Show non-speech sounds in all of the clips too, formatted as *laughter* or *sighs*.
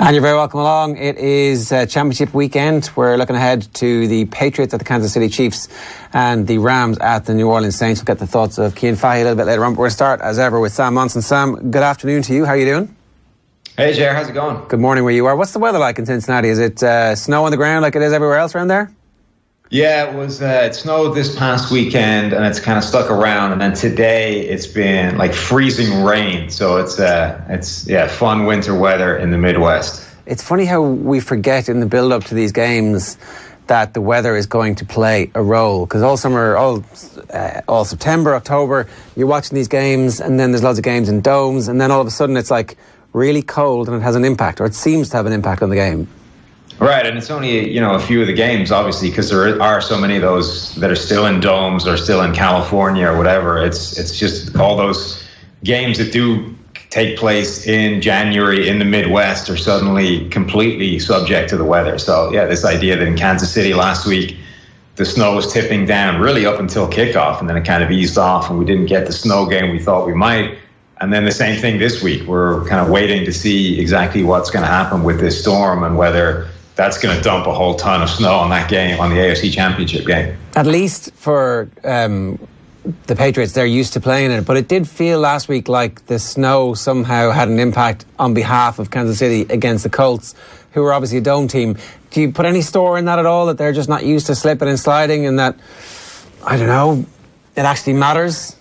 And you're very welcome along. It is uh, championship weekend. We're looking ahead to the Patriots at the Kansas City Chiefs and the Rams at the New Orleans Saints. We'll get the thoughts of Cian Fahey a little bit later on. But we're going to start, as ever, with Sam Monson. Sam, good afternoon to you. How are you doing? Hey, Ger, how's it going? Good morning where you are. What's the weather like in Cincinnati? Is it uh, snow on the ground like it is everywhere else around there? Yeah, it was. Uh, it snowed this past weekend, and it's kind of stuck around. And then today, it's been like freezing rain. So it's uh, it's yeah, fun winter weather in the Midwest. It's funny how we forget in the build-up to these games that the weather is going to play a role because all summer, all uh, all September, October, you're watching these games, and then there's lots of games in domes, and then all of a sudden it's like really cold, and it has an impact, or it seems to have an impact on the game. Right, and it's only you know a few of the games, obviously, because there are so many of those that are still in domes or still in California or whatever. It's it's just all those games that do take place in January in the Midwest are suddenly completely subject to the weather. So yeah, this idea that in Kansas City last week the snow was tipping down really up until kickoff, and then it kind of eased off, and we didn't get the snow game we thought we might. And then the same thing this week. We're kind of waiting to see exactly what's going to happen with this storm and whether that's going to dump a whole ton of snow on that game, on the AFC Championship game. At least for um, the Patriots, they're used to playing it. But it did feel last week like the snow somehow had an impact on behalf of Kansas City against the Colts, who were obviously a dome team. Do you put any store in that at all, that they're just not used to slipping and sliding and that, I don't know, it actually matters?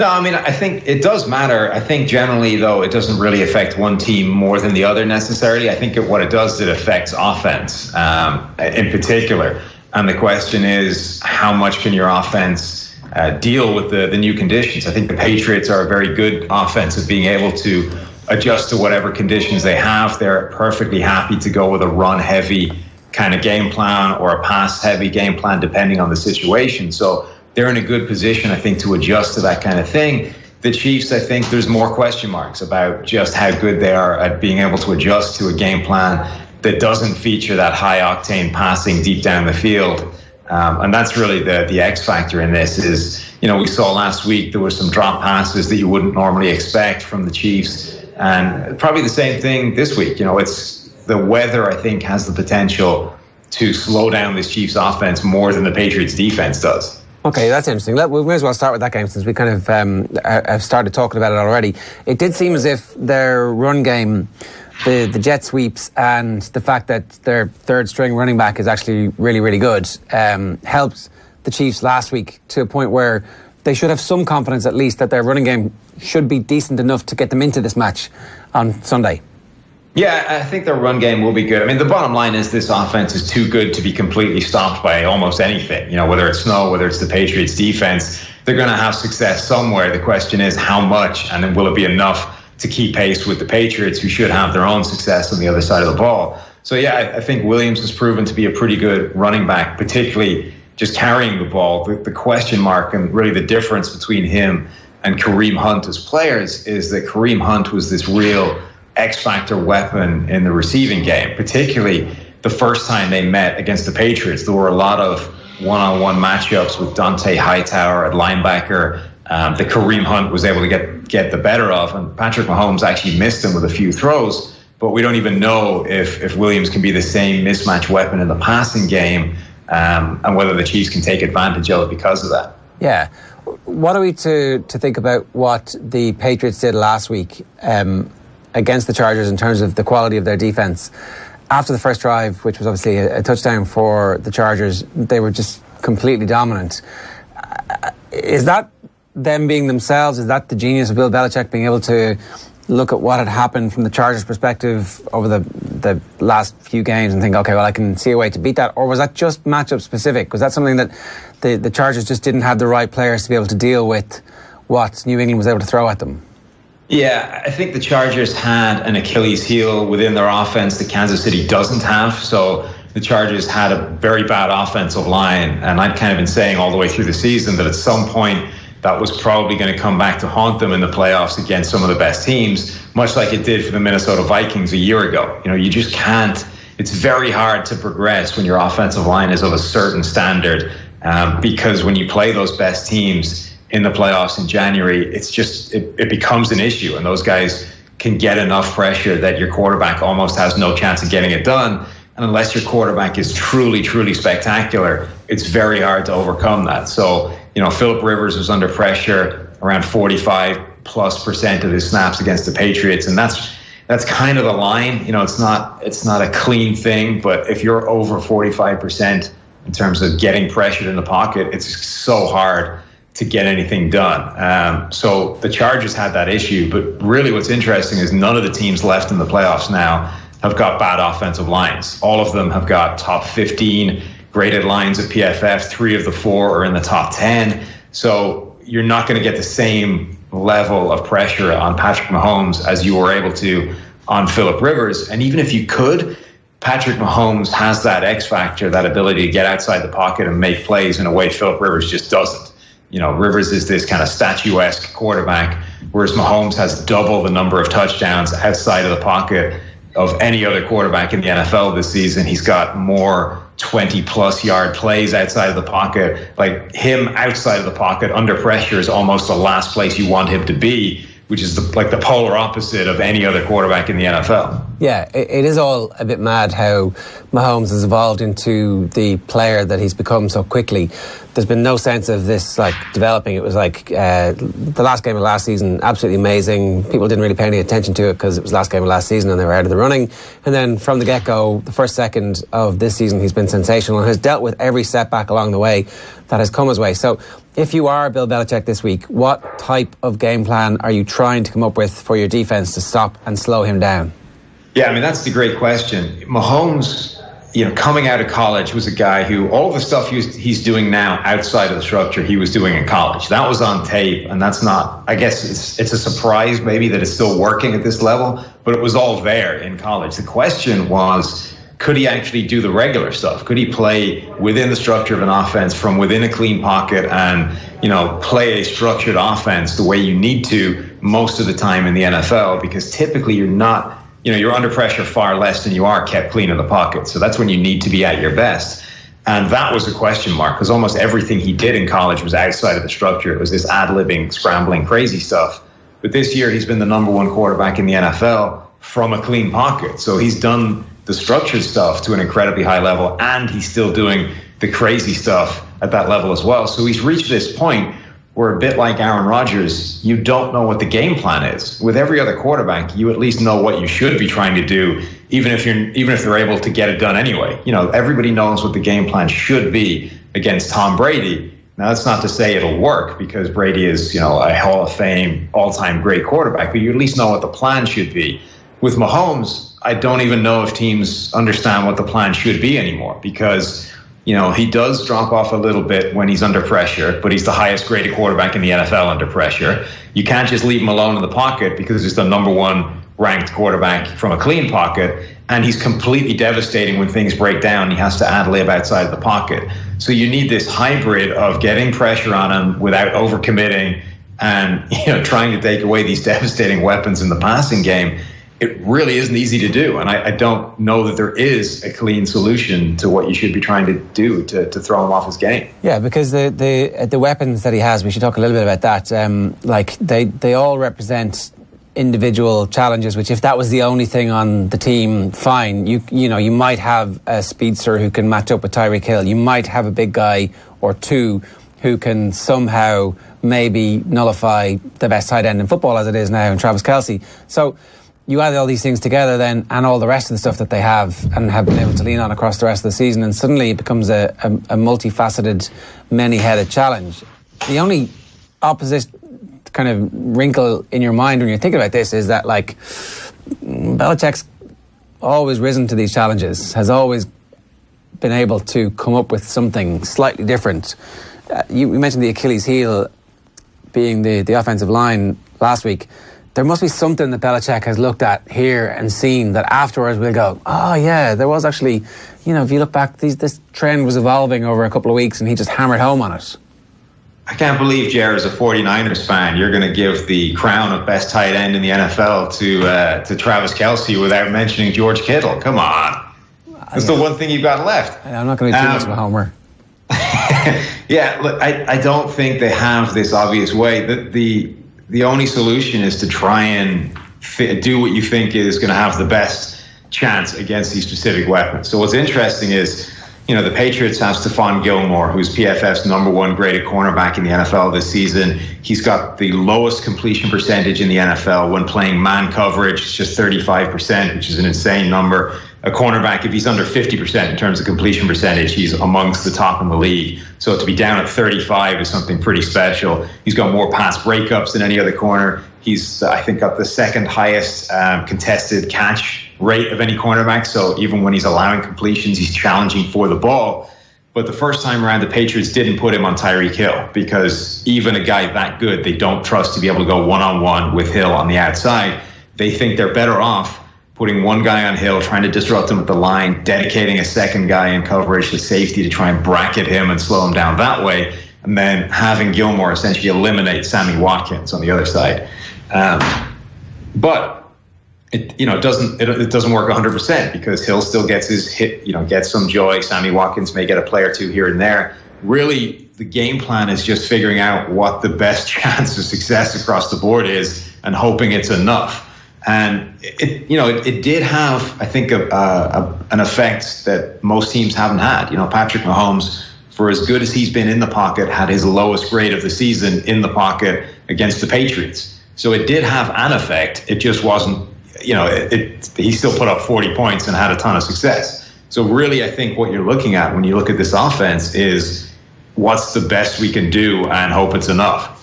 No, I mean, I think it does matter. I think generally, though, it doesn't really affect one team more than the other necessarily. I think what it does, it affects offense um, in particular. And the question is, how much can your offense uh, deal with the, the new conditions? I think the Patriots are a very good offense at being able to adjust to whatever conditions they have. They're perfectly happy to go with a run heavy kind of game plan or a pass heavy game plan, depending on the situation. So, they're in a good position, I think, to adjust to that kind of thing. The Chiefs, I think, there's more question marks about just how good they are at being able to adjust to a game plan that doesn't feature that high octane passing deep down the field. Um, and that's really the the X factor in this is, you know, we saw last week there were some drop passes that you wouldn't normally expect from the Chiefs. And probably the same thing this week. You know, it's the weather, I think, has the potential to slow down this Chiefs offense more than the Patriots defense does. Okay, that's interesting. We may as well start with that game since we kind of um, have started talking about it already. It did seem as if their run game, the, the jet sweeps, and the fact that their third string running back is actually really, really good, um, helped the Chiefs last week to a point where they should have some confidence at least that their running game should be decent enough to get them into this match on Sunday. Yeah, I think their run game will be good. I mean, the bottom line is this offense is too good to be completely stopped by almost anything. You know, whether it's snow, whether it's the Patriots defense, they're going to have success somewhere. The question is how much, and then will it be enough to keep pace with the Patriots, who should have their own success on the other side of the ball. So yeah, I, think Williams has proven to be a pretty good running back, particularly just carrying the ball. The, the question mark and really the difference between him and Kareem Hunt as players is that Kareem Hunt was this real X factor weapon in the receiving game, particularly the first time they met against the Patriots. There were a lot of one on one matchups with Dont'a Hightower at linebacker um, that Kareem Hunt was able to get, get the better of. And Patrick Mahomes actually missed him with a few throws. But we don't even know if, if Williams can be the same mismatch weapon in the passing game um, and whether the Chiefs can take advantage of it because of that. Yeah. What are we to, to think about what the Patriots did last week? Um, against the Chargers in terms of the quality of their defense. After the first drive, which was obviously a, a touchdown for the Chargers, they were just completely dominant. Uh, is that them being themselves? Is that the genius of Bill Belichick being able to look at what had happened from the Chargers' perspective over the the last few games and think, okay, well, I can see a way to beat that? Or was that just matchup specific? Was that something that the, the Chargers just didn't have the right players to be able to deal with what New England was able to throw at them? Yeah, I think the Chargers had an Achilles heel within their offense that Kansas City doesn't have. So the Chargers had a very bad offensive line. And I've kind of been saying all the way through the season that at some point that was probably going to come back to haunt them in the playoffs against some of the best teams, much like it did for the Minnesota Vikings a year ago. You know, you just can't, it's very hard to progress when your offensive line is of a certain standard um, because when you play those best teams, in the playoffs in January, it's just it, it becomes an issue, and those guys can get enough pressure that your quarterback almost has no chance of getting it done. And unless your quarterback is truly, truly spectacular, it's very hard to overcome that. So, you know, Philip Rivers was under pressure around 45 plus percent of his snaps against the Patriots. And that's that's kind of the line. You know, it's not it's not a clean thing, but if you're over 45 percent in terms of getting pressured in the pocket, it's so hard to get anything done. Um, so the Chargers had that issue, but really what's interesting is none of the teams left in the playoffs now have got bad offensive lines. All of them have got top 15 graded lines at PFF. Three of the four are in the top 10. So you're not going to get the same level of pressure on Patrick Mahomes as you were able to on Philip Rivers. And even if you could, Patrick Mahomes has that X factor, that ability to get outside the pocket and make plays in a way Philip Rivers just doesn't you know, Rivers is this kind of statuesque quarterback, whereas Mahomes has double the number of touchdowns outside of the pocket of any other quarterback in the NFL this season. He's got more 20 plus yard plays outside of the pocket. Like him outside of the pocket under pressure is almost the last place you want him to be which is the, like the polar opposite of any other quarterback in the NFL. Yeah, it, it is all a bit mad how Mahomes has evolved into the player that he's become so quickly. There's been no sense of this like developing. It was like uh, the last game of last season, absolutely amazing. People didn't really pay any attention to it because it was last game of last season and they were out of the running. And then from the get go, the first second of this season, he's been sensational and has dealt with every setback along the way that has come his way. So if you are Bill Belichick this week, what type of game plan are you trying to come up with for your defense to stop and slow him down? Yeah, I mean that's the great question. Mahomes, you know, coming out of college was a guy who all the stuff he's, he's doing now outside of the structure he was doing in college. That was on tape, and that's not. I guess it's it's a surprise maybe that it's still working at this level, but it was all there in college. The question was could he actually do the regular stuff? Could he play within the structure of an offense from within a clean pocket and, you know, play a structured offense the way you need to most of the time in the NFL? Because typically you're not, you know, you're under pressure far less than you are kept clean in the pocket. So that's when you need to be at your best. And that was a question mark because almost everything he did in college was outside of the structure. It was this ad libbing, scrambling, crazy stuff. But this year he's been the number one quarterback in the NFL from a clean pocket. So he's done the structured stuff to an incredibly high level, and he's still doing the crazy stuff at that level as well. So he's reached this point where, a bit like Aaron Rodgers, you don't know what the game plan is. With every other quarterback, you at least know what you should be trying to do, even if you're even if they're able to get it done anyway. You know, everybody knows what the game plan should be against Tom Brady. Now, that's not to say it'll work because Brady is, you know, a Hall of Fame, all-time great quarterback, but you at least know what the plan should be. With Mahomes, I don't even know if teams understand what the plan should be anymore because you know he does drop off a little bit when he's under pressure, but he's the highest graded quarterback in the NFL under pressure. You can't just leave him alone in the pocket because he's the number one ranked quarterback from a clean pocket, and he's completely devastating when things break down. He has to ad lib outside of the pocket. So you need this hybrid of getting pressure on him without overcommitting and *laughs* you know trying to take away these *laughs* devastating weapons in the passing game it really isn't easy to do. And I, I, don't know that there is a clean solution to what you should be trying to do to, to throw him off his game. Yeah, because the, the the weapons that he has, we should talk a little bit about that. Um, like they they all represent individual challenges. Which, if that was the only thing on the team, fine. You you know you might have a speedster who can match up with Tyreek Hill. You might have a big guy or two who can somehow maybe nullify the best tight end in football as it is now in Travis Kelce So you add all these things together then and all the rest of the stuff that they have and have been able to lean on across the rest of the season and suddenly it becomes a, a, a multifaceted many-headed challenge. The only opposite kind of wrinkle in your mind when you're thinking about this is that like Belichick's always risen to these challenges has always been able to come up with something slightly different. Uh, you, you mentioned the Achilles heel being the, the offensive line last week there must be something that Belichick has looked at here and seen that afterwards we'll go, oh yeah, there was actually, you know, if you look back, these, this trend was evolving over a couple of weeks and he just hammered home on it. I can't believe, Ger, as a 49ers fan, you're going to give the crown of best tight end in the NFL to uh, to Travis Kelce without mentioning George Kittle. Come on. That's the one thing you've got left. I'm not going to do too um, much of a homer. *laughs* yeah, look, I, I don't think they have this obvious way. The, the the only solution is to try and do what you think is going to have the best chance against these specific weapons. So what's interesting is, you know, the Patriots have Stephon Gilmore, who's PFF's number one graded cornerback in the NFL this season. He's got the lowest completion percentage in the NFL when playing man coverage, it's just 35%, which is an insane number. A cornerback, if he's under 50% in terms of completion percentage, he's amongst the top in the league. So to be down at 35 is something pretty special. He's got more pass breakups than any other corner. He's, I think, got the second highest um, contested catch rate of any cornerback. So even when he's allowing completions, he's challenging for the ball. But the first time around, the Patriots didn't put him on Tyreek Hill because even a guy that good, they don't trust to be able to go one on one with Hill on the outside. They think they're better off putting one guy on Hill, trying to disrupt him at the line, dedicating a second guy in coverage to safety to try and bracket him and slow him down that way, and then having Gilmore essentially eliminate Sammy Watkins on the other side. Um, but it you know it doesn't it, it doesn't work 100% because Hill still gets his hit you know gets some joy. Sammy Watkins may get a play or two here and there. Really, the game plan is just figuring out what the best *laughs* chance of success across the board is and hoping it's enough. And it you know it, it did have I think a, a, an effect that most teams haven't had. You know Patrick Mahomes. For as good as he's been in the pocket, had his lowest grade of the season in the pocket against the Patriots. So it did have an effect. It just wasn't, you know, it, it, he still put up 40 points and had a ton of success. So really, I think what you're looking at when you look at this offense is what's the best we can do and hope it's enough.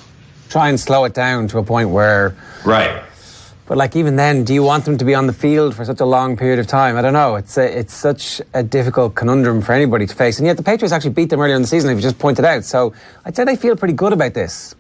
Try and slow it down to a point where. Right. But like even then, do you want them to be on the field for such a long period of time? I don't know. It's a, it's such a difficult conundrum for anybody to face, and yet the Patriots actually beat them earlier in the season. If you just pointed out, so I'd say they feel pretty good about this.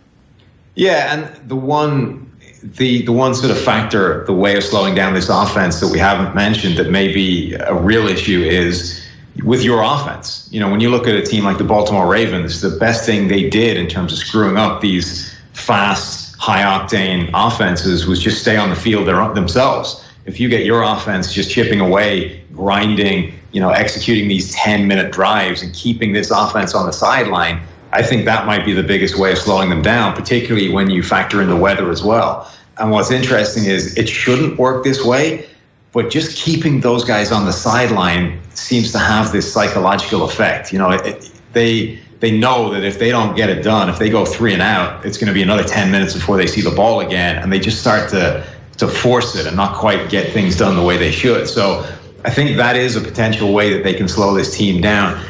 Yeah, and the one the the one sort of factor, the way of slowing down this offense that we haven't mentioned that may be a real issue is with your offense. You know, when you look at a team like the Baltimore Ravens, the best thing they did in terms of screwing up these fast, high octane offenses was just stay on the field themselves. If you get your offense just chipping away, grinding, you know, executing these 10 minute drives and keeping this offense on the sideline, I think that might be the biggest way of slowing them down, particularly when you factor in the weather as well. And what's interesting is it shouldn't work this way, but just keeping those guys on the sideline seems to have this psychological effect. You know, it, they they know that if they don't get it done, if they go three and out, it's going to be another 10 minutes before they see the ball again, and they just start to to force it and not quite get things done the way they should. So I think that is a potential way that they can slow this team down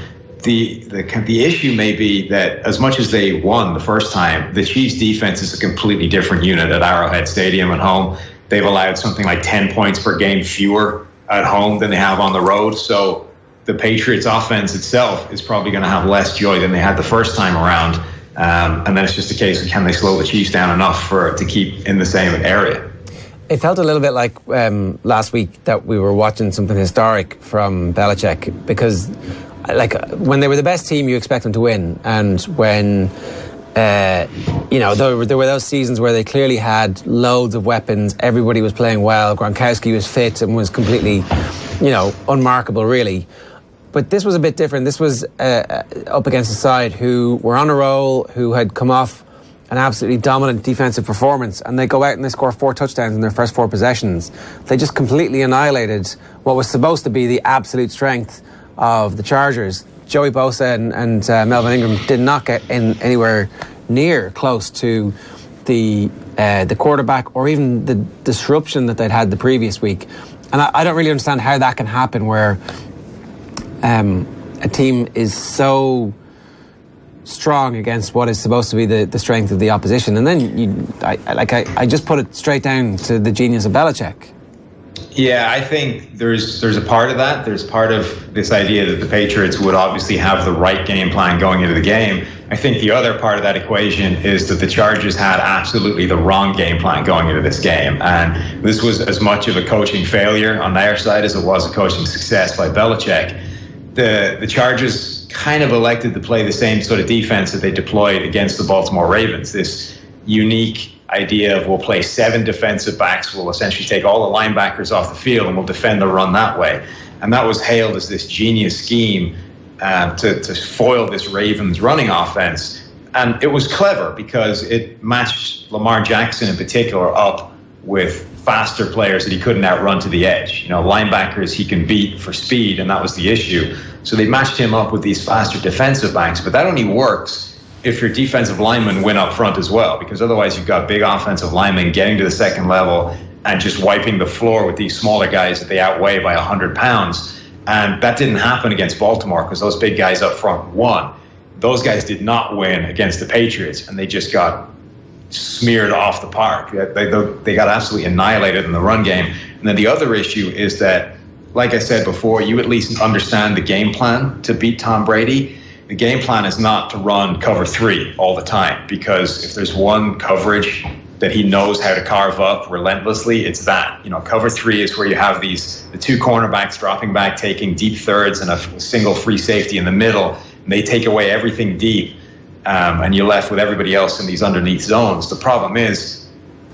the, the the issue may be that as much as they won the first time, the Chiefs' defense is a completely different unit at Arrowhead Stadium at home. They've allowed something like ten points per game fewer at home than they have on the road. So the Patriots' offense itself is probably going to have less joy than they had the first time around. Um, and then it's just a case of can they slow the Chiefs down enough for to keep in the same area. It felt a little bit like um, last week that we were watching something historic from Belichick because like when they were the best team, you expect them to win, and when. Uh, you know, there were, there were those seasons where they clearly had loads of weapons. Everybody was playing well. Gronkowski was fit and was completely, you know, unmarkable, really. But this was a bit different. This was uh, uh up against a side who were on a roll, who had come off an absolutely dominant defensive performance, and they go out and they score four touchdowns in their first four possessions. They just completely annihilated what was supposed to be the absolute strength of the Chargers. Joey Bosa and, and uh, Melvin Ingram did not get in anywhere near close to the uh, the quarterback or even the disruption that they'd had the previous week. And I, I don't really understand how that can happen where um, a team is so strong against what is supposed to be the, the strength of the opposition. And then you, I, like I, I just put it straight down to the genius of Belichick. Yeah, I think there's there's a part of that. There's part of this idea that the Patriots would obviously have the right game plan going into the game. I think the other part of that equation is that the Chargers had absolutely the wrong game plan going into this game. And this was as much of a coaching failure on their side as it was a coaching success by Belichick. The the Chargers kind of elected to play the same sort of defense that they deployed against the Baltimore Ravens. This unique idea of we'll play seven defensive backs, we'll essentially take all the linebackers off the field and we'll defend the run that way. And that was hailed as this genius scheme uh, to, to foil this Ravens running offense. And it was clever because it matched Lamar Jackson in particular up with faster players that he couldn't outrun to the edge. You know, linebackers he can beat for speed, and that was the issue. So they matched him up with these faster defensive backs, but that only works if your defensive linemen win up front as well, because otherwise you've got big offensive linemen getting to the second level and just wiping the floor with these smaller guys that they outweigh by 100 pounds. And that didn't happen against Baltimore because those big guys up front won. Those guys did not win against the Patriots, and they just got smeared off the park. They, they, they got absolutely annihilated in the run game. And then the other issue is that, like I said before, you at least understand the game plan to beat Tom Brady. The game plan is not to run cover three all the time because if there's one coverage that he knows how to carve up relentlessly, it's that. You know, cover three is where you have these the two cornerbacks dropping back, taking deep thirds, and a single free safety in the middle. And they take away everything deep um, and you're left with everybody else in these underneath zones. The problem is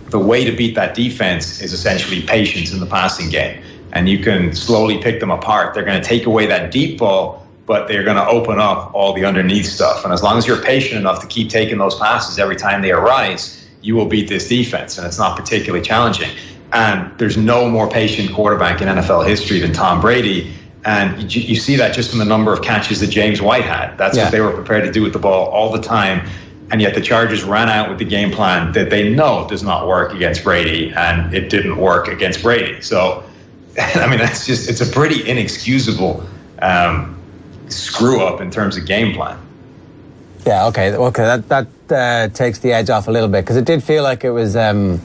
the way to beat that defense is essentially patience in the passing game. And you can slowly pick them apart. They're going to take away that deep ball, but they're going to open up all the underneath stuff. And as long as you're patient enough to keep taking those passes every time they arise, you will beat this defense. And it's not particularly challenging. And there's no more patient quarterback in NFL history than Tom Brady and you, you, see that just from the number of catches that James White had. That's yeah. what they were prepared to do with the ball all the time. And yet the Chargers ran out with the game plan that they know does not work against Brady, and it didn't work against Brady. So, *laughs* I mean, that's just, it's a pretty inexcusable um, screw up in terms of game plan. Yeah, okay. Okay, that, that uh, takes the edge off a little bit because it did feel like it was. Um,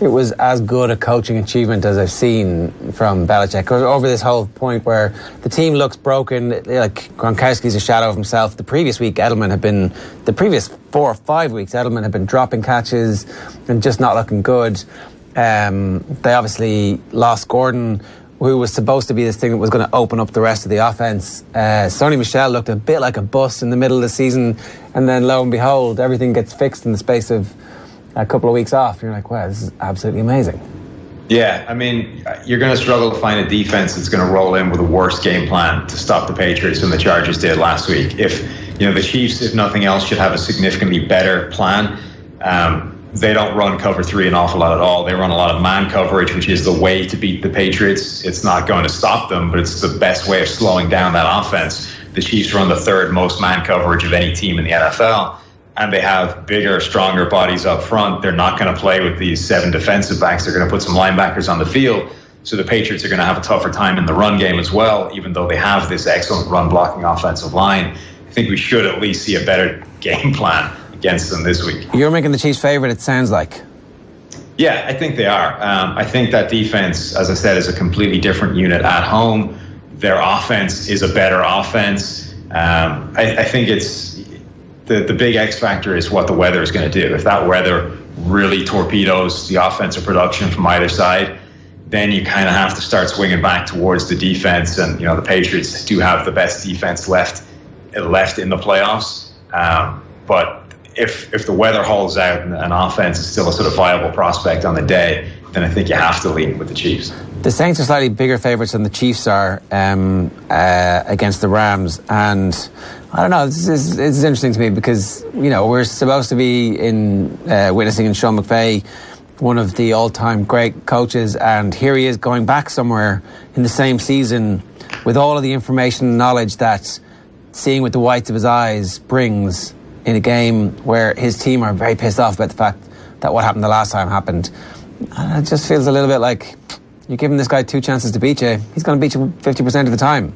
it was as good a coaching achievement as I've seen from Belichick over this whole point where the team looks broken. Like Gronkowski's a shadow of himself. The previous week, Edelman had been the previous four or five weeks. Edelman had been dropping catches and just not looking good. Um, they obviously lost Gordon, who was supposed to be this thing that was going to open up the rest of the offense. Uh, Sony Michel looked a bit like a bust in the middle of the season, and then lo and behold, everything gets fixed in the space of a couple of weeks off, you're like, wow, this is absolutely amazing. Yeah, I mean, you're going to struggle to find a defense that's going to roll in with a worse game plan to stop the Patriots than the Chargers did last week. If you know the Chiefs, if nothing else, should have a significantly better plan. Um, they don't run cover three an awful lot at all. They run a lot of man coverage, which is the way to beat the Patriots. It's not going to stop them, but it's the best way of slowing down that offense. The Chiefs run the third most man coverage of any team in the NFL and they have bigger, stronger bodies up front. They're not going to play with these seven defensive backs. They're going to put some linebackers on the field. So the Patriots are going to have a tougher time in the run game as well, even though they have this excellent run blocking offensive line. I think we should at least see a better *laughs* game plan against them this week. You're making the Chiefs favorite, it sounds like. Yeah, I think they are. Um, I think that defense, as I said, is a completely different unit at home. Their offense is a better offense. Um, I, I think it's the, the big X factor is what the weather is going to do. If that weather really torpedoes the offensive production from either side, then you kind of have to start swinging back towards the defense. And you know the Patriots do have the best defense left left in the playoffs. Um, but if if the weather holds out and an offense is still a sort of viable prospect on the day, then I think you have to lean with the Chiefs. The Saints are slightly bigger favourites than the Chiefs are um, uh, against the Rams, and I don't know. This is, it's interesting to me because you know we're supposed to be in uh, witnessing in Sean McVay, one of the all-time great coaches, and here he is going back somewhere in the same season with all of the information and knowledge that seeing with the whites of his eyes brings in a game where his team are very pissed off about the fact that what happened the last time happened. And it just feels a little bit like you're giving this guy two chances to beat you. He's going to beat you 50% of the time.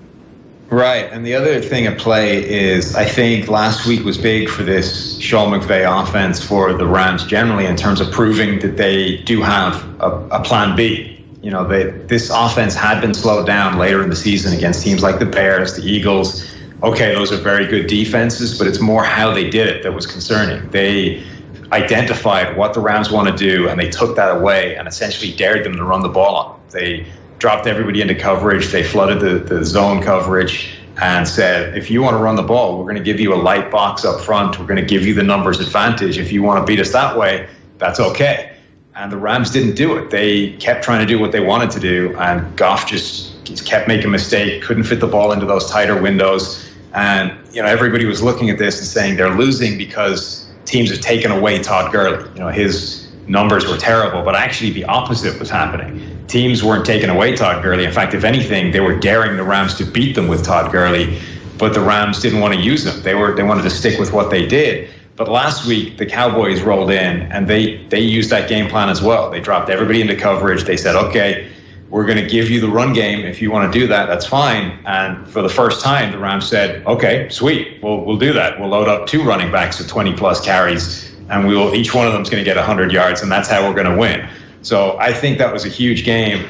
Right. And the other thing at play is I think last week was big for this Sean McVay offense for the Rams generally in terms of proving that they do have a, a plan B. You know, they, this offense had been slowed down later in the season against teams like the Bears, the Eagles. Okay, those are very good defenses, but it's more how they did it that was concerning. They identified what the Rams want to do and they took that away and essentially dared them to run the ball on. They dropped everybody into coverage. They flooded the, the zone coverage and said, if you want to run the ball, we're going to give you a light box up front. We're going to give you the numbers advantage. If you want to beat us that way, that's okay. And the Rams didn't do it. They kept trying to do what they wanted to do, and Goff just, kept making mistakes, couldn't fit the ball into those tighter windows. And you know, everybody was looking at this and saying they're losing because teams have taken away Todd Gurley. You know, his numbers were terrible, but actually the opposite was happening. Teams weren't taking away Todd Gurley. In fact, if anything, they were daring the Rams to beat them with Todd Gurley, but the Rams didn't want to use him. They were they wanted to stick with what they did. But last week the Cowboys rolled in and they they used that game plan as well. They dropped everybody into coverage. They said, "Okay, we're going to give you the run game. If you want to do that, that's fine." And for the first time, the Rams said, "Okay, sweet. We'll we'll do that. We'll load up two running backs with 20 plus carries and we will each one of them is going to get 100 yards, and that's how we're going to win. So I think that was a huge game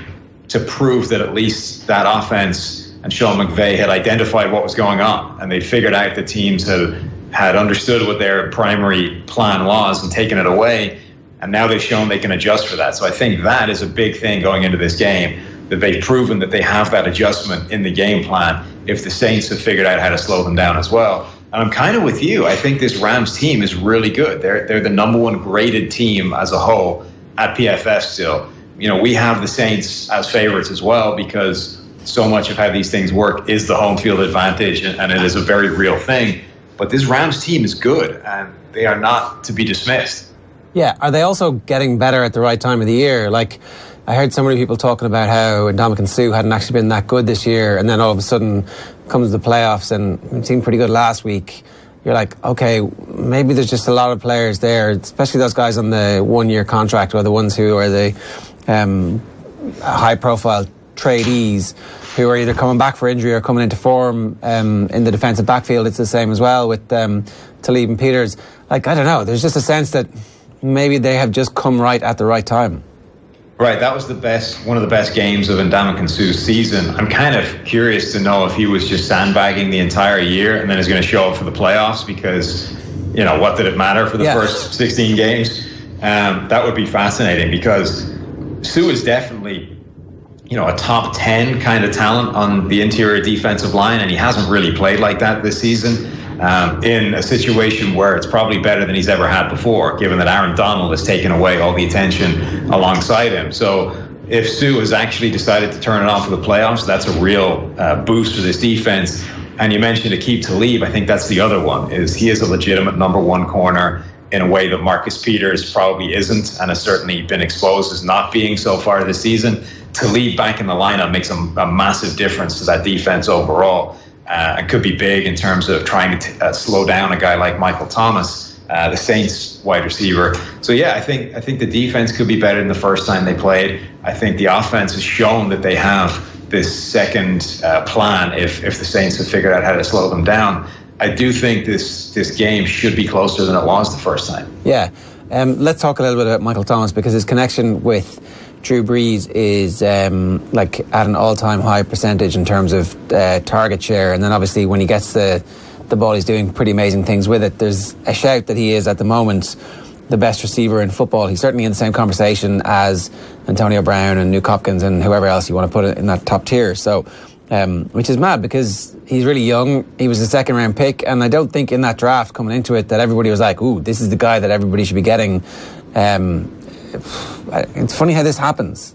to prove that at least that offense and Sean McVay had identified what was going on, and they figured out the teams had had understood what their primary plan was and taken it away, and now they've shown they can adjust for that. So I think that is a big thing going into this game that they've proven that they have that adjustment in the game plan. If the Saints have figured out how to slow them down as well, and I'm kind of with you. I think this Rams team is really good. They're they're the number one graded team as a whole at PFF still. You know, we have the Saints as favorites as well because so much of how these things work is the home field advantage, and, and it is a very real thing. But this Rams team is good, and they are not to be dismissed. Yeah, are they also getting better at the right time of the year? Like, I heard so many people talking about how Ndamukong Suh hadn't actually been that good this year, and then all of a sudden comes the playoffs and seemed pretty good last week. You're like, okay, maybe there's just a lot of players there, especially those guys on the one-year contract or the ones who are the um, high-profile tradies who are either coming back for injury or coming into form um, in the defensive backfield. It's the same as well with um, Talib and Peters. Like, I don't know. There's just a sense that maybe they have just come right at the right time. Right, that was the best, one of the best games of Ndamukong Suh's season. I'm kind of curious to know if he was just sandbagging the entire year and then is going to show up for the playoffs because, you know, what did it matter for the yeah. first 16 games? Um, that would be fascinating because Suh is definitely, you know, a top 10 kind of talent on the interior defensive line, and he hasn't really played like that this season um, in a situation where it's probably better than he's ever had before, given that Aaron Donald has taken away all the attention alongside him. So if Suh has actually decided to turn it on for the playoffs, that's a real uh, boost for this defense. And you mentioned Aqib Talib. I think that's the other one. Is he is a legitimate number one corner in a way that Marcus Peters probably isn't, and has certainly been exposed as not being so far this season. Talib back in the lineup makes a, a massive difference to that defense overall uh, and could be big in terms of trying to t- uh, slow down a guy like Michael Thomas, uh, the Saints wide receiver. So yeah, I think I think the defense could be better than the first time they played. I think the offense has shown that they have this second uh, plan if if the Saints have figured out how to slow them down. I do think this this game should be closer than it was the first time. Yeah. Um, let's talk a little bit about Michael Thomas because his connection with Drew Brees is um, like at an all-time high percentage in terms of uh, target share, and then obviously when he gets the the ball, he's doing pretty amazing things with it. There's a shout that he is at the moment the best receiver in football. He's certainly in the same conversation as Antonio Brown and Nuk Hopkins and whoever else you want to put in that top tier. So, um, which is mad because he's really young. He was a second round pick, and I don't think in that draft coming into it that everybody was like, "Ooh, this is the guy that everybody should be getting." Um, *sighs* it's funny how this happens.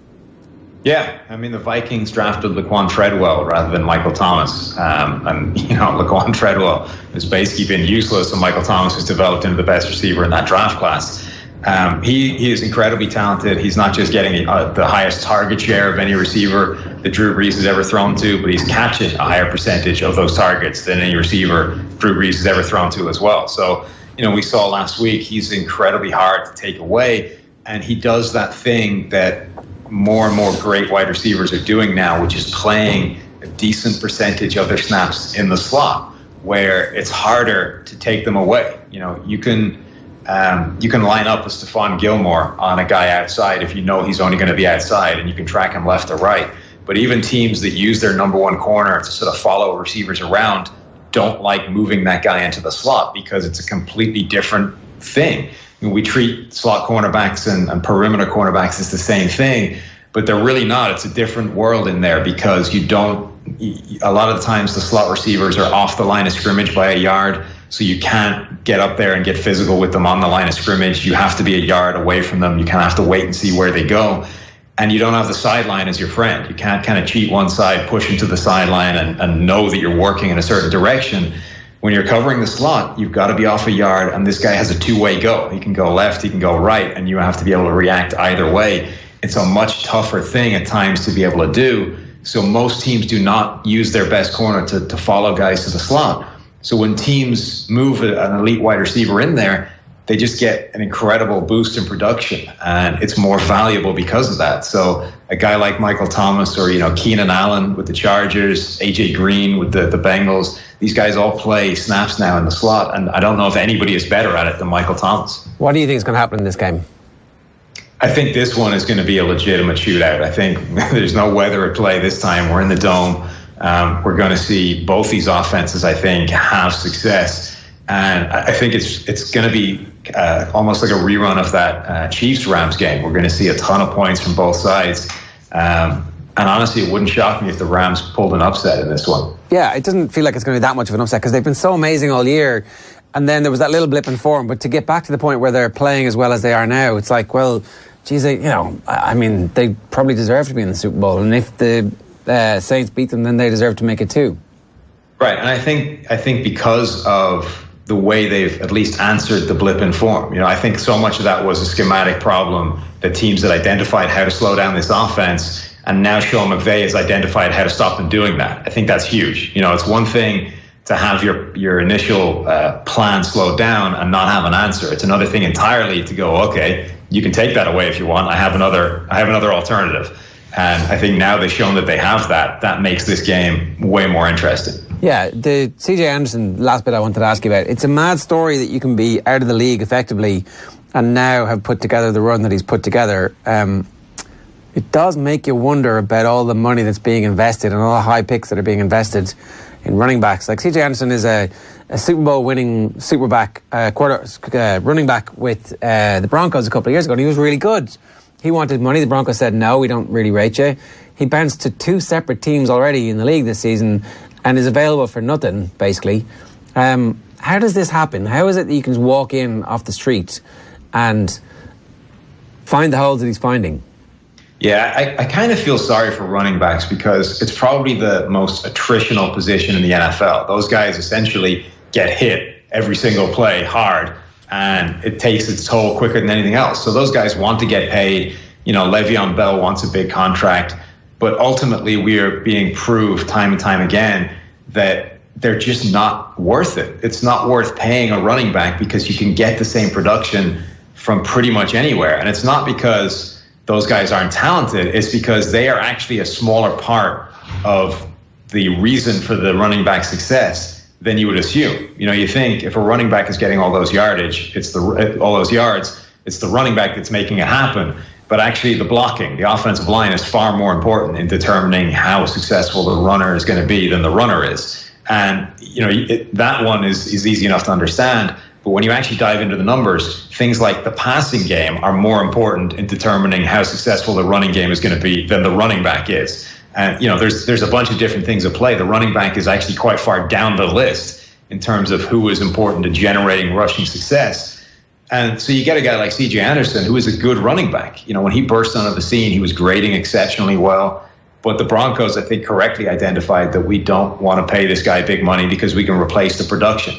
Yeah, I mean the Vikings drafted Laquan Treadwell rather than Michael Thomas, um, and *laughs* you know Laquan Treadwell has basically been useless, and Michael Thomas has developed into the best receiver in that draft class. Um, he, he is incredibly talented. He's not just getting the, uh, the highest target share of any receiver that Drew Brees has ever thrown to, but he's catching a higher percentage of those targets than any receiver Drew Brees has ever thrown to as well. So, you know, we saw last week he's incredibly hard to take away and he does that thing that more and more great wide receivers are doing now, which is playing a decent percentage of their snaps in the slot, where it's harder to take them away. You know, you can um, you can line up a Stephon Gilmore on a guy outside if you know he's only going to be outside, and you can track him left or right. But even teams that use their number one corner to sort of follow receivers around don't like moving that guy into the slot because it's a completely different thing we treat slot cornerbacks and, and perimeter cornerbacks as the same thing, but they're really not. It's a different world in there because you don't. A lot of the times, the slot receivers are off the line of scrimmage by a yard, so you can't get up there and get physical with them on the line of scrimmage. You have to be a yard away from them. You kind of have to wait and see where they go. And you don't have the sideline as your friend. You can't kind of cheat one side, push into the sideline, and, and know that you're working in a certain direction when you're covering the slot, you've got to be off a yard, and this guy has a two way go. He can go left, he can go right, and you have to be able to react either way. It's a much tougher thing at times to be able to do. So most teams do not use their best corner to, to follow guys to the slot. So when teams move an elite wide receiver in there, they just get an incredible boost in production and it's more valuable because of that. So a guy like Michael Thomas or, you know, Keenan Allen with the Chargers, AJ Green with the, the Bengals, these guys all play snaps now in the slot. And I don't know if anybody is better at it than Michael Thomas. What do you think is going to happen in this game? I think this one is going to be a legitimate shootout. I think *laughs* there's no weather at play this time. We're in the dome. Um, we're going to see both these offenses, I think, have success. And I think it's it's going to be uh, almost like a rerun of that uh, Chiefs Rams game. We're going to see a ton of points from both sides. Um, and honestly, it wouldn't shock me if the Rams pulled an upset in this one. Yeah, it doesn't feel like it's going to be that much of an upset because they've been so amazing all year. And then there was that little blip in form. But to get back to the point where they're playing as well as they are now, it's like, well, geez, they, you know, I mean, they probably deserve to be in the Super Bowl. And if the uh, Saints beat them, then they deserve to make it too. Right, and I think I think because of the way they've at least answered the blip in form. You know, I think so much of that was a schematic problem that teams had identified how to slow down this offense, and now Sean McVay has identified how to stop them doing that. I think that's huge. You know, it's one thing to have your your initial uh, plan slowed down and not have an answer. It's another thing entirely to go, okay, you can take that away if you want. I have another I have another alternative. And I think now they've shown that they have that. That makes this game way more interesting. Yeah, the CJ Anderson last bit I wanted to ask you about. It's a mad story that you can be out of the league effectively and now have put together the run that he's put together. Um, it does make you wonder about all the money that's being invested and all the high picks that are being invested in running backs. Like CJ Anderson is a, a Super Bowl winning superback uh, quarter uh, running back with uh, the Broncos a couple of years ago, and he was really good. He wanted money. The Broncos said no, we don't really rate you. He bounced to two separate teams already in the league this season and is available for nothing, basically. Um, how does this happen? How is it that you can walk in off the street and find the holes that he's finding? Yeah, I, I kind of feel sorry for running backs because it's probably the most attritional position in the NFL. Those guys essentially get hit every single play hard, and it takes its toll quicker than anything else. So those guys want to get paid. You know, Le'Veon Bell wants a big contract. But ultimately, we are being proved time and time again that they're just not worth it. It's not worth paying a running back because you can get the same production from pretty much anywhere. And it's not because those guys aren't talented, it's because they are actually a smaller part of the reason for the running back success than you would assume. You know, you think if a running back is getting all those yardage, it's the all those yards, it's the running back that's making it happen. But actually, the blocking, the offensive line is far more important in determining how successful the runner is going to be than the runner is. And you know it, that one is is easy enough to understand. But when you actually dive into the numbers, things like the passing game are more important in determining how successful the running game is going to be than the running back is. And you know, there's there's a bunch of different things at play. The running back is actually quite far down the list in terms of who is important to generating rushing success. And so you get a guy like CJ Anderson, who is a good running back. You know, when he burst onto the scene, he was grading exceptionally well. But the Broncos, I think, correctly identified that we don't want to pay this guy big money because we can replace the production.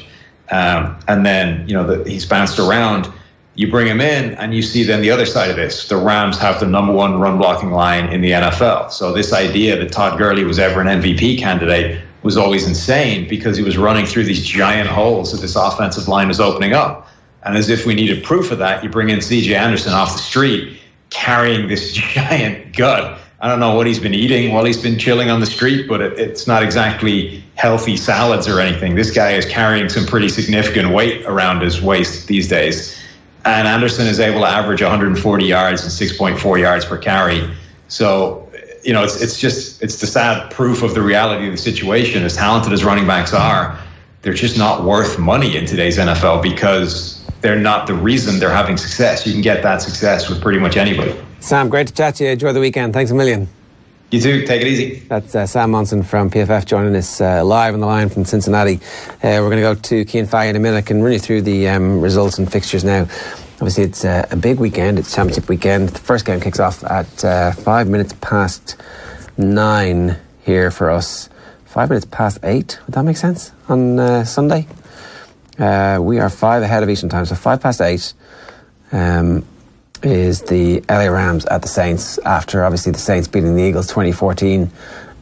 Um, and then, you know, the, he's bounced around. You bring him in, and you see then the other side of this. The Rams have the number one run blocking line in the NFL. So this idea that Todd Gurley was ever an MVP candidate was always insane because he was running through these giant holes that this offensive line was opening up. And as if we needed proof of that, you bring in CJ Anderson off the street carrying this *laughs* giant gut. I don't know what he's been eating while he's been chilling on the street, but it, it's not exactly healthy salads or anything. This guy is carrying some pretty significant weight around his waist these days. And Anderson is able to average 140 yards and 6.4 yards per carry. So, you know, it's, it's just, it's the sad proof of the reality of the situation. As talented as running backs are, they're just not worth money in today's NFL because they're not the reason they're having success. You can get that success with pretty much anybody. Sam, great to chat to you. Enjoy the weekend. Thanks a million. You too. Take it easy. That's uh, Sam Monson from PFF joining us uh, live on the line from Cincinnati. Uh, we're going to go to Cian Fahey in a minute. I can run you through the um, results and fixtures now. Obviously, it's uh, a big weekend. It's championship weekend. The first game kicks off at uh, five minutes past nine here for us five minutes past eight. Would that make sense on uh, Sunday? Uh, we are five ahead of Eastern time, so five past eight um, is the LA Rams at the Saints after obviously the Saints beating the Eagles 2014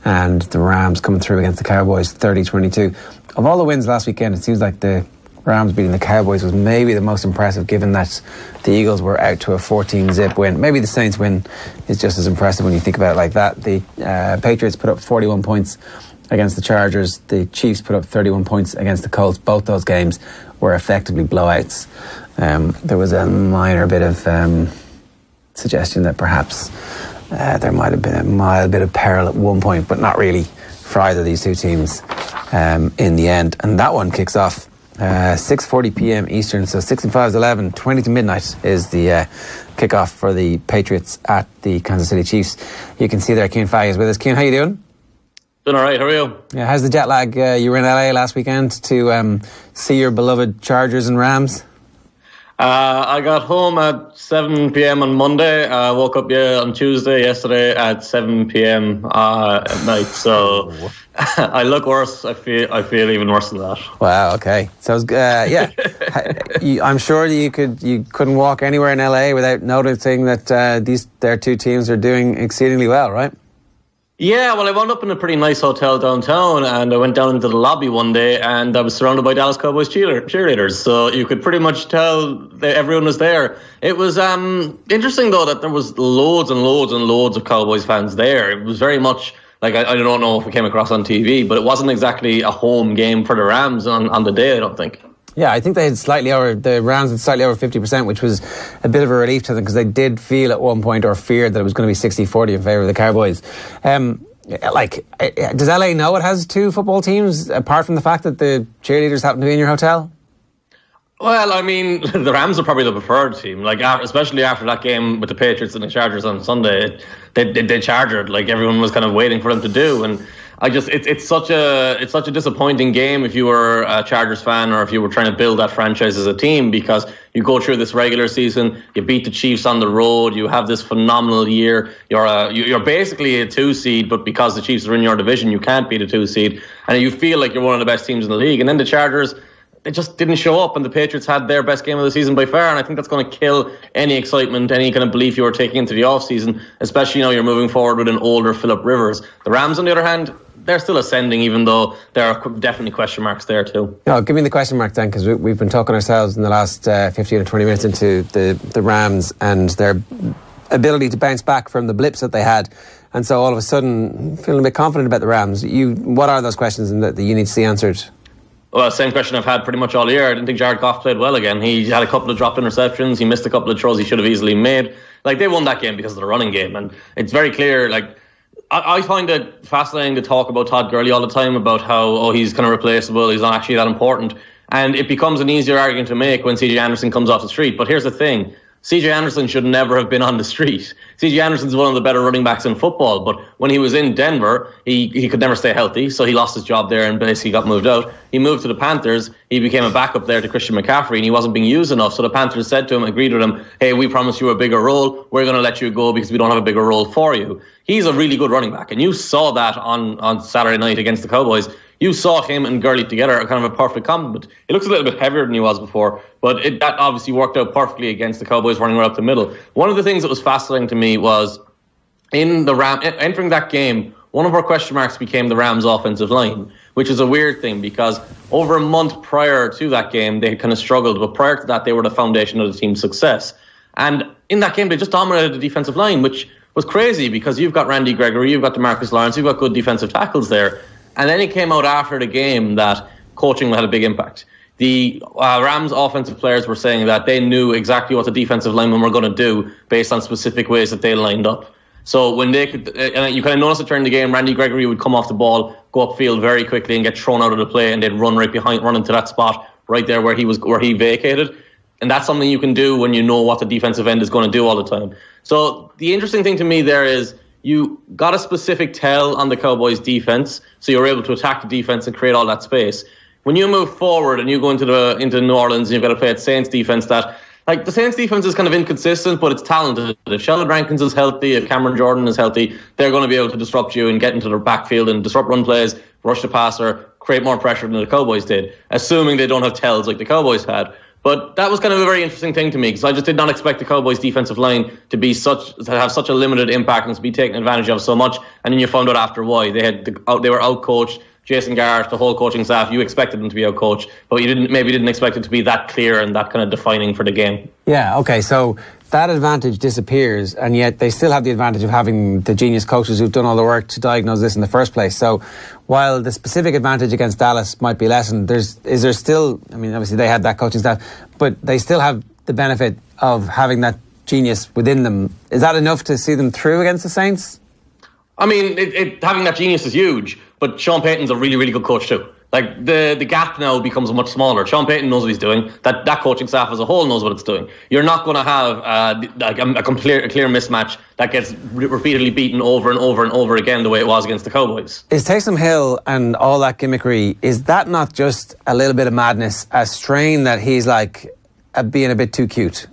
and the Rams coming through against the Cowboys 30 22. Of all the wins last weekend, it seems like the Rams beating the Cowboys was maybe the most impressive, given that the Eagles were out to a 14 zip win. Maybe the Saints win is just as impressive when you think about it like that. The uh, Patriots put up 41 points against the Chargers. The Chiefs put up 31 points against the Colts. Both those games were effectively blowouts. Um, there was a minor bit of um, suggestion that perhaps uh, there might have been a mild bit of peril at one point, but not really for either of these two teams um, in the end. And that one kicks off uh, 6.40 p.m. Eastern, so 6 and 5 is 11. 20 to midnight is the uh, kickoff for the Patriots at the Kansas City Chiefs. You can see there Cian Fahey is with us. Cian, how you doing? Doing all right. How are you? Yeah, how's the jet lag? Uh, you were in LA last weekend to um, see your beloved Chargers and Rams. Uh, I got home at 7 p.m. on Monday. I woke up yeah, on Tuesday, yesterday at 7 p.m. Uh, at night. So *laughs* I look worse. I feel I feel even worse than that. Wow. Okay. So uh, yeah, *laughs* I'm sure you could you couldn't walk anywhere in LA without noticing that uh, these their two teams are doing exceedingly well, right? Yeah, well, I wound up in a pretty nice hotel downtown, and I went down into the lobby one day, and I was surrounded by Dallas Cowboys cheerleaders. So you could pretty much tell that everyone was there. It was um, interesting though that there was loads and loads and loads of Cowboys fans there. It was very much like I, I don't know if we came across on TV, but it wasn't exactly a home game for the Rams on, on the day. I don't think. Yeah, I think they had slightly over the Rams had slightly over fifty percent, which was a bit of a relief to them because they did feel at one point or feared that it was going to be 60-40 in favour of the Cowboys. Um, like, does LA know it has two football teams apart from the fact that the cheerleaders happen to be in your hotel? Well, I mean, *laughs* the Rams are probably the preferred team. Like, especially after that game with the Patriots and the Chargers on Sunday, they they, they charged like everyone was kind of waiting for them to do, and I just it's it's such a it's such a disappointing game if you were a Chargers fan or if you were trying to build that franchise as a team because you go through this regular season, you beat the Chiefs on the road, you have this phenomenal year. You're a you're basically a two seed, but because the Chiefs are in your division, you can't beat a two seed, and you feel like you're one of the best teams in the league. And then the Chargers they just didn't show up, and the Patriots had their best game of the season by far. And I think that's going to kill any excitement, any kind of belief you were taking into the offseason, especially now you're moving forward with an older Philip Rivers. The Rams, on the other hand, they're still ascending, even though there are definitely question marks there too. No, give me the question mark then, because we, have been talking ourselves in the last uh, 15 or 20 minutes into the, the Rams and their ability to bounce back from the blips that they had. And so all of a sudden, feeling a bit confident about the Rams. You, what are those questions that, that you need to see answered? Well, same question I've had pretty much all year. I didn't think Jared Goff played well again. He had a couple of dropped interceptions. He missed a couple of throws he should have easily made. Like they won that game because of the running game, and it's very clear. Like I, I find it fascinating to talk about Todd Gurley all the time about how oh he's kind of replaceable, he's not actually that important, and it becomes an easier argument to make when CJ Anderson comes off the street. But here's the thing: CJ Anderson should never have been on the street. CJ Anderson's one of the better running backs in football, but when he was in Denver, he, he could never stay healthy, so he lost his job there and basically got moved out. He moved to the Panthers. He became a backup there to Christian McCaffrey, and he wasn't being used enough. So the Panthers said to him, agreed with him, hey, we promise you a bigger role. We're going to let you go because we don't have a bigger role for you. He's a really good running back, and you saw that on, on Saturday night against the Cowboys you saw him and Gurley together, kind of a perfect complement. He looks a little bit heavier than he was before, but it, that obviously worked out perfectly against the Cowboys running right up the middle. One of the things that was fascinating to me was in the Ram entering that game. One of our question marks became the Rams' offensive line, which is a weird thing because over a month prior to that game, they had kind of struggled, but prior to that, they were the foundation of the team's success. And in that game, they just dominated the defensive line, which was crazy because you've got Randy Gregory, you've got Demarcus Lawrence, you've got good defensive tackles there. And then it came out after the game that coaching had a big impact. The uh, Rams offensive players were saying that they knew exactly what the defensive linemen were going to do based on specific ways that they lined up. So when they could, uh, and you kind of notice it during the game, Randy Gregory would come off the ball, go upfield very quickly, and get thrown out of the play, and they'd run right behind, run into that spot right there where he was, where he vacated. And that's something you can do when you know what the defensive end is going to do all the time. So the interesting thing to me there is you got a specific tell on the Cowboys defense, so you're able to attack the defense and create all that space. When you move forward and you go into the into New Orleans and you've got to play at Saints defense that like the Saints defense is kind of inconsistent, but it's talented. If Sheldon Rankins is healthy, if Cameron Jordan is healthy, they're going to be able to disrupt you and get into the backfield and disrupt run plays, rush the passer, create more pressure than the Cowboys did, assuming they don't have tells like the Cowboys had. But that was kind of a very interesting thing to me because I just did not expect the Cowboys' defensive line to be such to have such a limited impact and to be taken advantage of so much. And then you found out after why they had the, they were outcoached. Jason Garrett, the whole coaching staff, you expected them to be outcoached, but you didn't maybe didn't expect it to be that clear and that kind of defining for the game. Yeah. Okay. So that advantage disappears, and yet they still have the advantage of having the genius coaches who've done all the work to diagnose this in the first place. So while the specific advantage against Dallas might be lessened, there's is there still? I mean, obviously they had that coaching staff, but they still have the benefit of having that genius within them. Is that enough to see them through against the Saints? I mean, it, it, having that genius is huge, but Sean Payton's a really, really good coach too. Like the the gap now becomes much smaller. Sean Payton knows what he's doing. That that coaching staff as a whole knows what it's doing. You're not going to have uh, like a, a, clear a clear mismatch that gets re- repeatedly beaten over and over and over again the way it was against the Cowboys. Is Taysom Hill and all that gimmickry is that not just a little bit of madness, a strain that he's like uh, being a bit too cute?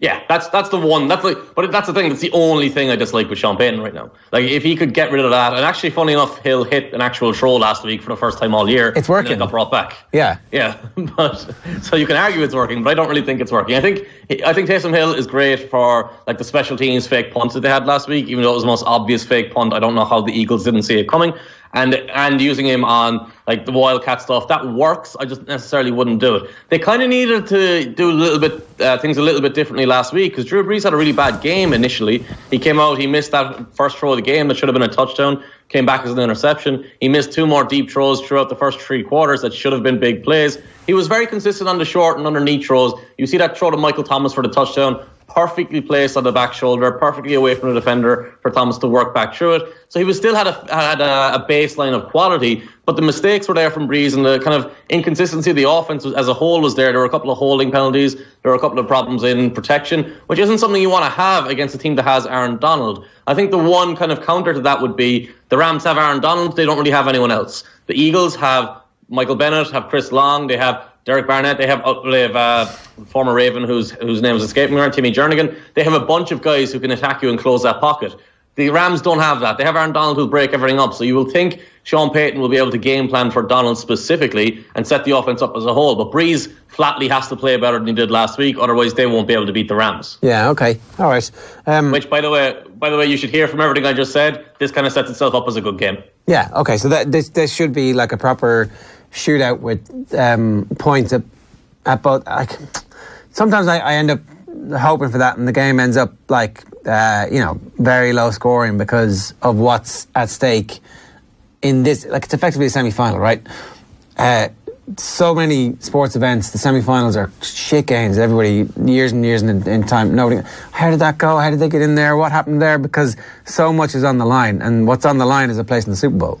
Yeah, that's that's the one. That's like, but that's the thing. That's the only thing I dislike with Sean Payton right now. Like, if he could get rid of that, and actually, funny enough, Hill hit an actual throw last week for the first time all year. It's working. And got brought back. Yeah, yeah. *laughs* But so you can argue it's working, but I don't really think it's working. I think I think Taysom Hill is great for like the special teams fake punts that they had last week, even though it was the most obvious fake punt. I don't know how the Eagles didn't see it coming and and using him on like the wildcat stuff that works. I just necessarily wouldn't do it. They kind of needed to do a little bit uh, things a little bit differently last week because Drew Brees had a really bad game initially. He came out, he missed that first throw of the game that should have been a touchdown, came back as an interception. He missed two more deep throws throughout the first three quarters that should have been big plays. He was very consistent on the short and underneath throws. You see that throw to Michael Thomas for the touchdown perfectly placed on the back shoulder, perfectly away from the defender for Thomas to work back through it. So he was still had a had a, baseline of quality, but the mistakes were there from Brees and the kind of inconsistency of the offense as a whole was there. There were a couple of holding penalties, there were a couple of problems in protection, which isn't something you want to have against a team that has Aaron Donald. I think the one kind of counter to that would be the Rams have Aaron Donald, they don't really have anyone else. The Eagles have Michael Bennett, have Chris Long, they have Derek Barnett. They have uh, they have uh, former Raven whose whose name is escaping me. Timmy Jernigan. They have a bunch of guys who can attack you and close that pocket. The Rams don't have that. They have Aaron Donald who'll break everything up. So you will think Sean Payton will be able to game plan for Donald specifically and set the offense up as a whole. But Brees flatly has to play better than he did last week. Otherwise, they won't be able to beat the Rams. Yeah. Okay. All right. Um, Which, by the way, by the way, you should hear from everything I just said. This kind of sets itself up as a good game. Yeah. Okay. So that this this should be like a proper shootout with um, points at, at both. Like, sometimes I, I, end up hoping for that, and the game ends up like uh, you know very low scoring because of what's at stake in this. Like it's effectively a semi final, right? Uh, so many sports events, the semi-finals are shit games. Everybody, years and years in, in, time, nobody. How did that go? How did they get in there? What happened there? Because so much is on the line, and what's on the line is a place in the Super Bowl.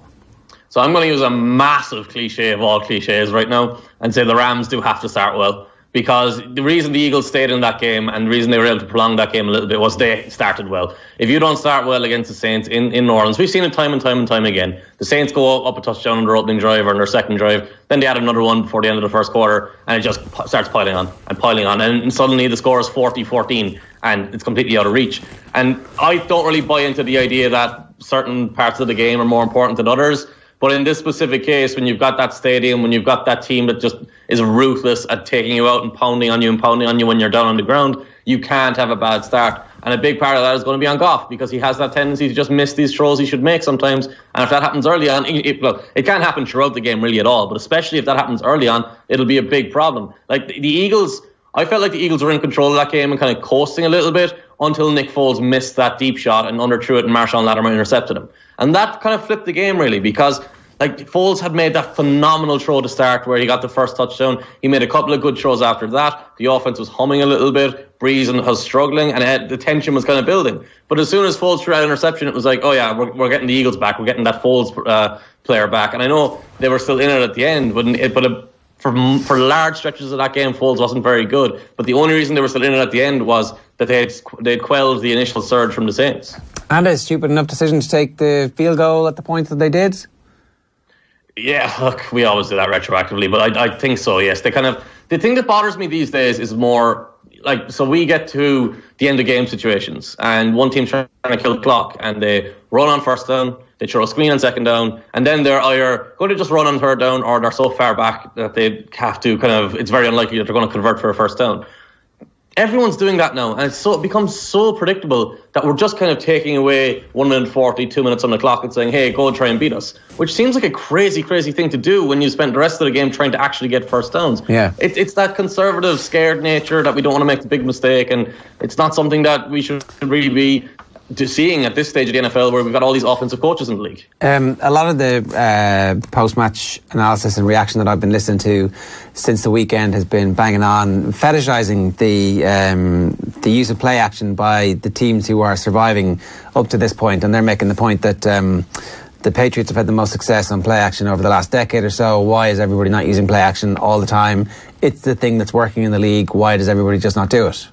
So I'm going to use a massive cliche of all cliches right now and say the Rams do have to start well because the reason the Eagles stayed in that game and the reason they were able to prolong that game a little bit was they started well. If you don't start well against the Saints in, in New Orleans, we've seen it time and time and time again. The Saints go up a touchdown on their opening drive or on their second drive, then they add another one before the end of the first quarter, and it just starts piling on and piling on. And suddenly the score is 40 14 and it's completely out of reach. And I don't really buy into the idea that certain parts of the game are more important than others. But in this specific case, when you've got that stadium, when you've got that team that just is ruthless at taking you out and pounding on you and pounding on you when you're down on the ground, you can't have a bad start. And a big part of that is going to be on Goff because he has that tendency to just miss these throws he should make sometimes. And if that happens early on, it, well, it can't happen throughout the game really at all. But especially if that happens early on, it'll be a big problem. Like the, the Eagles, I felt like the Eagles were in control of that game and kind of coasting a little bit until Nick Foles missed that deep shot and underthrew it and Marshon Lattimore intercepted him. And that kind of flipped the game really because like Foles had made that phenomenal throw to start where he got the first touchdown. He made a couple of good throws after that. The offense was humming a little bit. Brees and was struggling, and had, the tension was kind of building. But as soon as Foles threw that interception, it was like, oh yeah, we're, we're getting the Eagles back. We're getting that Foles uh, player back. And I know they were still in it at the end, but it, but for for large stretches of that game, Foles wasn't very good. But the only reason they were still in it at the end was that they had they quelled the initial surge from the Saints. And a stupid enough decision to take the field goal at the point that they did. Yeah, look, we always do that retroactively, but I, I think so. Yes, they kind of the thing that bothers me these days is more like so we get to the end of game situations and one team's trying to kill the clock and they run on first down, they throw a screen on second down, and then they're either going to just run on third down or they're so far back that they have to kind of it's very unlikely that they're going to convert for a first down everyone's doing that now, and it's so it becomes so predictable that we're just kind of taking away one minute forty, two minutes on the clock, and saying, "Hey, go and try and beat us," which seems like a crazy, crazy thing to do when you spend the rest of the game trying to actually get first downs. Yeah, it, it's that conservative, scared nature that we don't want to make the big mistake, and it's not something that we should really be seeing at this stage of the NFL where we've got all these offensive coaches in the league. Um, a lot of the uh, post-match analysis and reaction that I've been listening to since the weekend has been banging on fetishizing the um, the use of play action by the teams who are surviving up to this point, and they're making the point that. Um, the Patriots have had the most success on play action over the last decade or so. Why is everybody not using play action all the time? It's the thing that's working in the league. Why does everybody just not do it?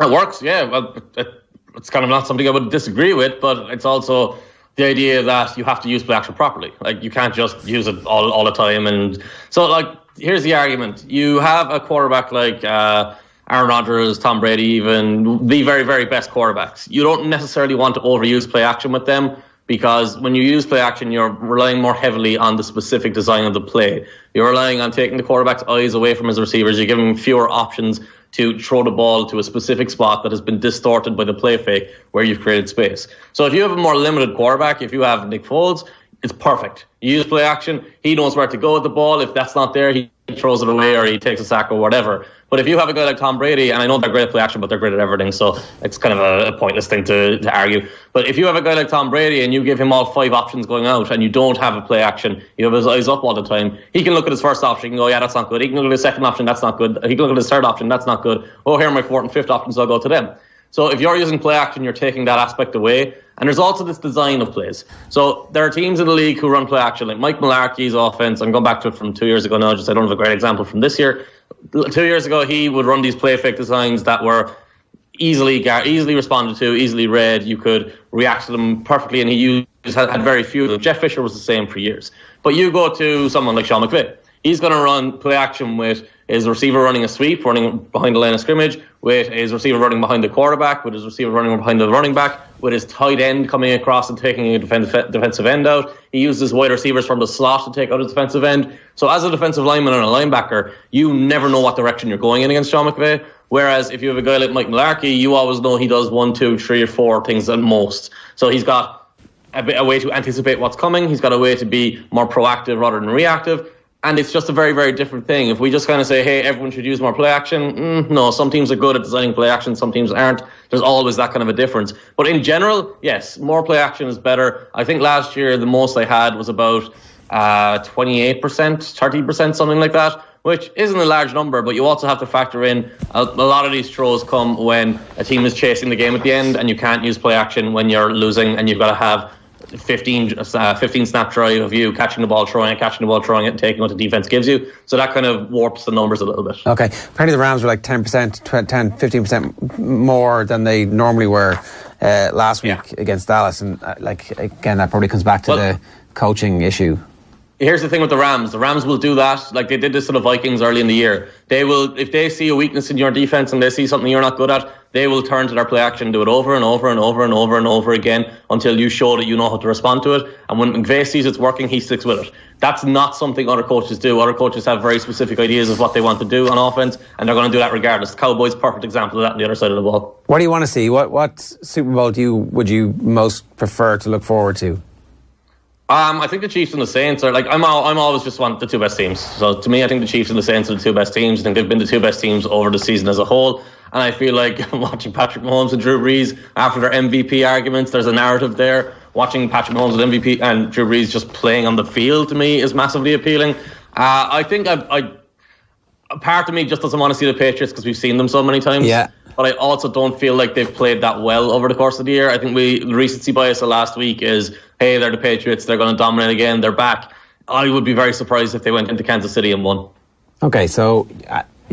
It works, yeah. Well, it, it's kind of not something I would disagree with, but it's also the idea that you have to use play action properly. Like you can't just use it all, all the time. And so, like, here's the argument: you have a quarterback like uh, Aaron Rodgers, Tom Brady, even the very, very best quarterbacks. You don't necessarily want to overuse play action with them because when you use play action, you're relying more heavily on the specific design of the play. You're relying on taking the quarterback's eyes away from his receivers. You're giving him fewer options to throw the ball to a specific spot that has been distorted by the play fake where you've created space. So if you have a more limited quarterback, if you have Nick Foles, it's perfect. You use play action, he knows where to go with the ball. If that's not there, he throws it away or he takes a sack or whatever. But if you have a guy like Tom Brady, and I know they're great at play action, but they're great at everything, so it's kind of a, a, pointless thing to, to argue. But if you have a guy like Tom Brady and you give him all five options going out and you don't have a play action, you have his eyes up all the time, he can look at his first option and go, yeah, that's not good. He can look at his second option, that's not good. He can look at his third option, that's not good. Oh, here are my fourth and fifth options, I'll go to them. So if you're using play action, you're taking that aspect away. And there's also this design of plays. So there are teams in the league who run play action, like Mike Mularkey's offense. I'm going back to it from two years ago now, just I don't have a great example from this year. Two years ago, he would run these play fake designs that were easily easily responded to, easily read. You could react to them perfectly, and he used had, had very few of them. Jeff Fisher was the same for years. But you go to someone like Sean McVay he's going to run play action with his receiver running a sweep, running behind the line of scrimmage, with his receiver running behind the quarterback, with his receiver running behind the running back, with his tight end coming across and taking a defensive end out. He uses wide receivers from the slot to take out a defensive end. So as a defensive lineman and a linebacker, you never know what direction you're going in against Sean McVay. Whereas if you have a guy like Mike Mularkey, you always know he does one, two, three, or four things at most. So he's got a, bit, a way to anticipate what's coming. He's got a way to be more proactive rather than reactive and it's just a very, very different thing. If we just kind of say, hey, everyone should use more play action, mm, no, some teams are good at designing play action, some teams aren't. There's always that kind of a difference. But in general, yes, more play action is better. I think last year the most I had was about uh, 28%, 30%, something like that, which isn't a large number, but you also have to factor in a, a lot of these throws come when a team is chasing the game at the end and you can't use play action when you're losing and you've got to have 15, uh, 15 snap drive of you catching the ball, throwing it, catching the ball, throwing it, and taking what the defense gives you. So that kind of warps the numbers a little bit. Okay. Apparently the Rams were like 10%, 10, 15% more than they normally were uh, last week yeah. against Dallas. And uh, like, again, that probably comes back to well, the coaching issue. Here's the thing with the Rams. The Rams will do that. Like they did this to the Vikings early in the year. They will, if they see a weakness in your defense and they see something you're not good at, they will turn to their play action, do it over and over and over and over and over again until you show that you know how to respond to it. And when McVay sees it's working, he sticks with it. That's not something other coaches do. Other coaches have very specific ideas of what they want to do on offense, and they're going to do that regardless. The Cowboys, perfect example of that on the other side of the ball. What do you want to see? What what Super Bowl do you would you most prefer to look forward to? Um, I think the Chiefs and the Saints are like I'm. All, I'm always just want the two best teams. So to me, I think the Chiefs and the Saints are the two best teams. I think they've been the two best teams over the season as a whole. And I feel like *laughs* watching Patrick Mahomes and Drew Brees after their MVP arguments, there's a narrative there. Watching Patrick Mahomes and MVP and Drew Brees just playing on the field to me is massively appealing. Uh, I think I, I, a part of me just doesn't want to see the Patriots because we've seen them so many times. Yeah. But I also don't feel like they've played that well over the course of the year. I think we the recency bias of last week is hey, they're the Patriots, they're going to dominate again, they're back. I would be very surprised if they went into Kansas City and won. Okay, so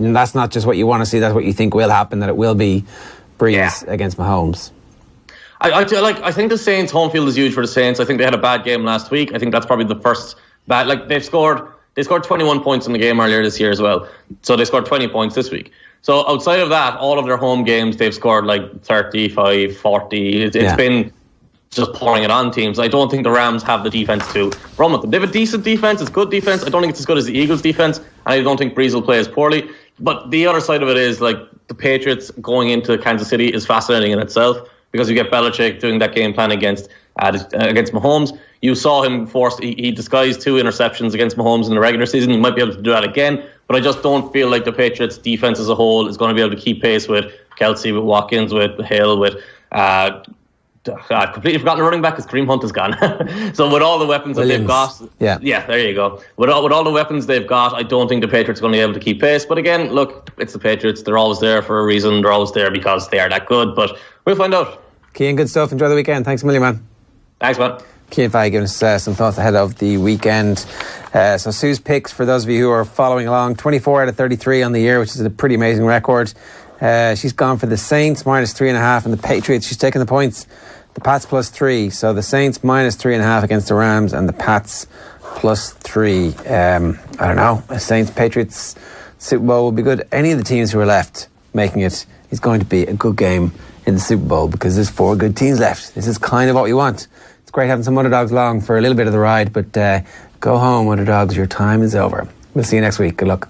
uh, that's not just what you want to see, that's what you think will happen, that it will be Brees yeah. against Mahomes. I, I, like. I think the Saints' home field is huge for the Saints. I think they had a bad game last week. I think that's probably the first bad. Like they've scored, they scored 21 points in the game earlier this year as well. So they scored 20 points this week. So outside of that, all of their home games, they've scored like 35, 40. It's, it's yeah. been just pouring it on teams. I don't think the Rams have the defense to run with them. They have a decent defense. It's good defense. I don't think it's as good as the Eagles' defense, and I don't think Brees will play as poorly. But the other side of it is like the Patriots going into Kansas City is fascinating in itself because you get Belichick doing that game plan against uh, against Mahomes. You saw him force he, he disguised two interceptions against Mahomes in the regular season. He might be able to do that again, but I just don't feel like the Patriots defense as a whole is going to be able to keep pace with Kelce, with Watkins, with Hill, with uh, I've completely forgotten the running back because Kareem Hunt is gone. *laughs* so with all the weapons Williams. that they've got, yeah, yeah, there you go. With all with all the weapons they've got, I don't think the Patriots are going to be able to keep pace. But again, look, it's the Patriots. They're always there for a reason. They're always there because they are that good. But we'll find out. Cian, good stuff. Enjoy the weekend. Thanks a million, man. Thanks, man. Cian Fahey giving us uh, some thoughts ahead of the weekend. Uh, so Sue's picks for those of you who are following along: 24 out of 33 on the year, which is a pretty amazing record. Uh, she's gone for the Saints minus three and a half, and the Patriots. She's taking the points. The Pats plus three. So the Saints minus three and a half against the Rams, and the Pats plus three. Um, I don't know. Saints Patriots Super Bowl will be good. Any of the teams who are left making it is going to be a good game in the Super Bowl because there's four good teams left. This is kind of what we want. It's great having some underdogs along for a little bit of the ride, but uh, go home, underdogs. Your time is over. We'll see you next week. Good luck.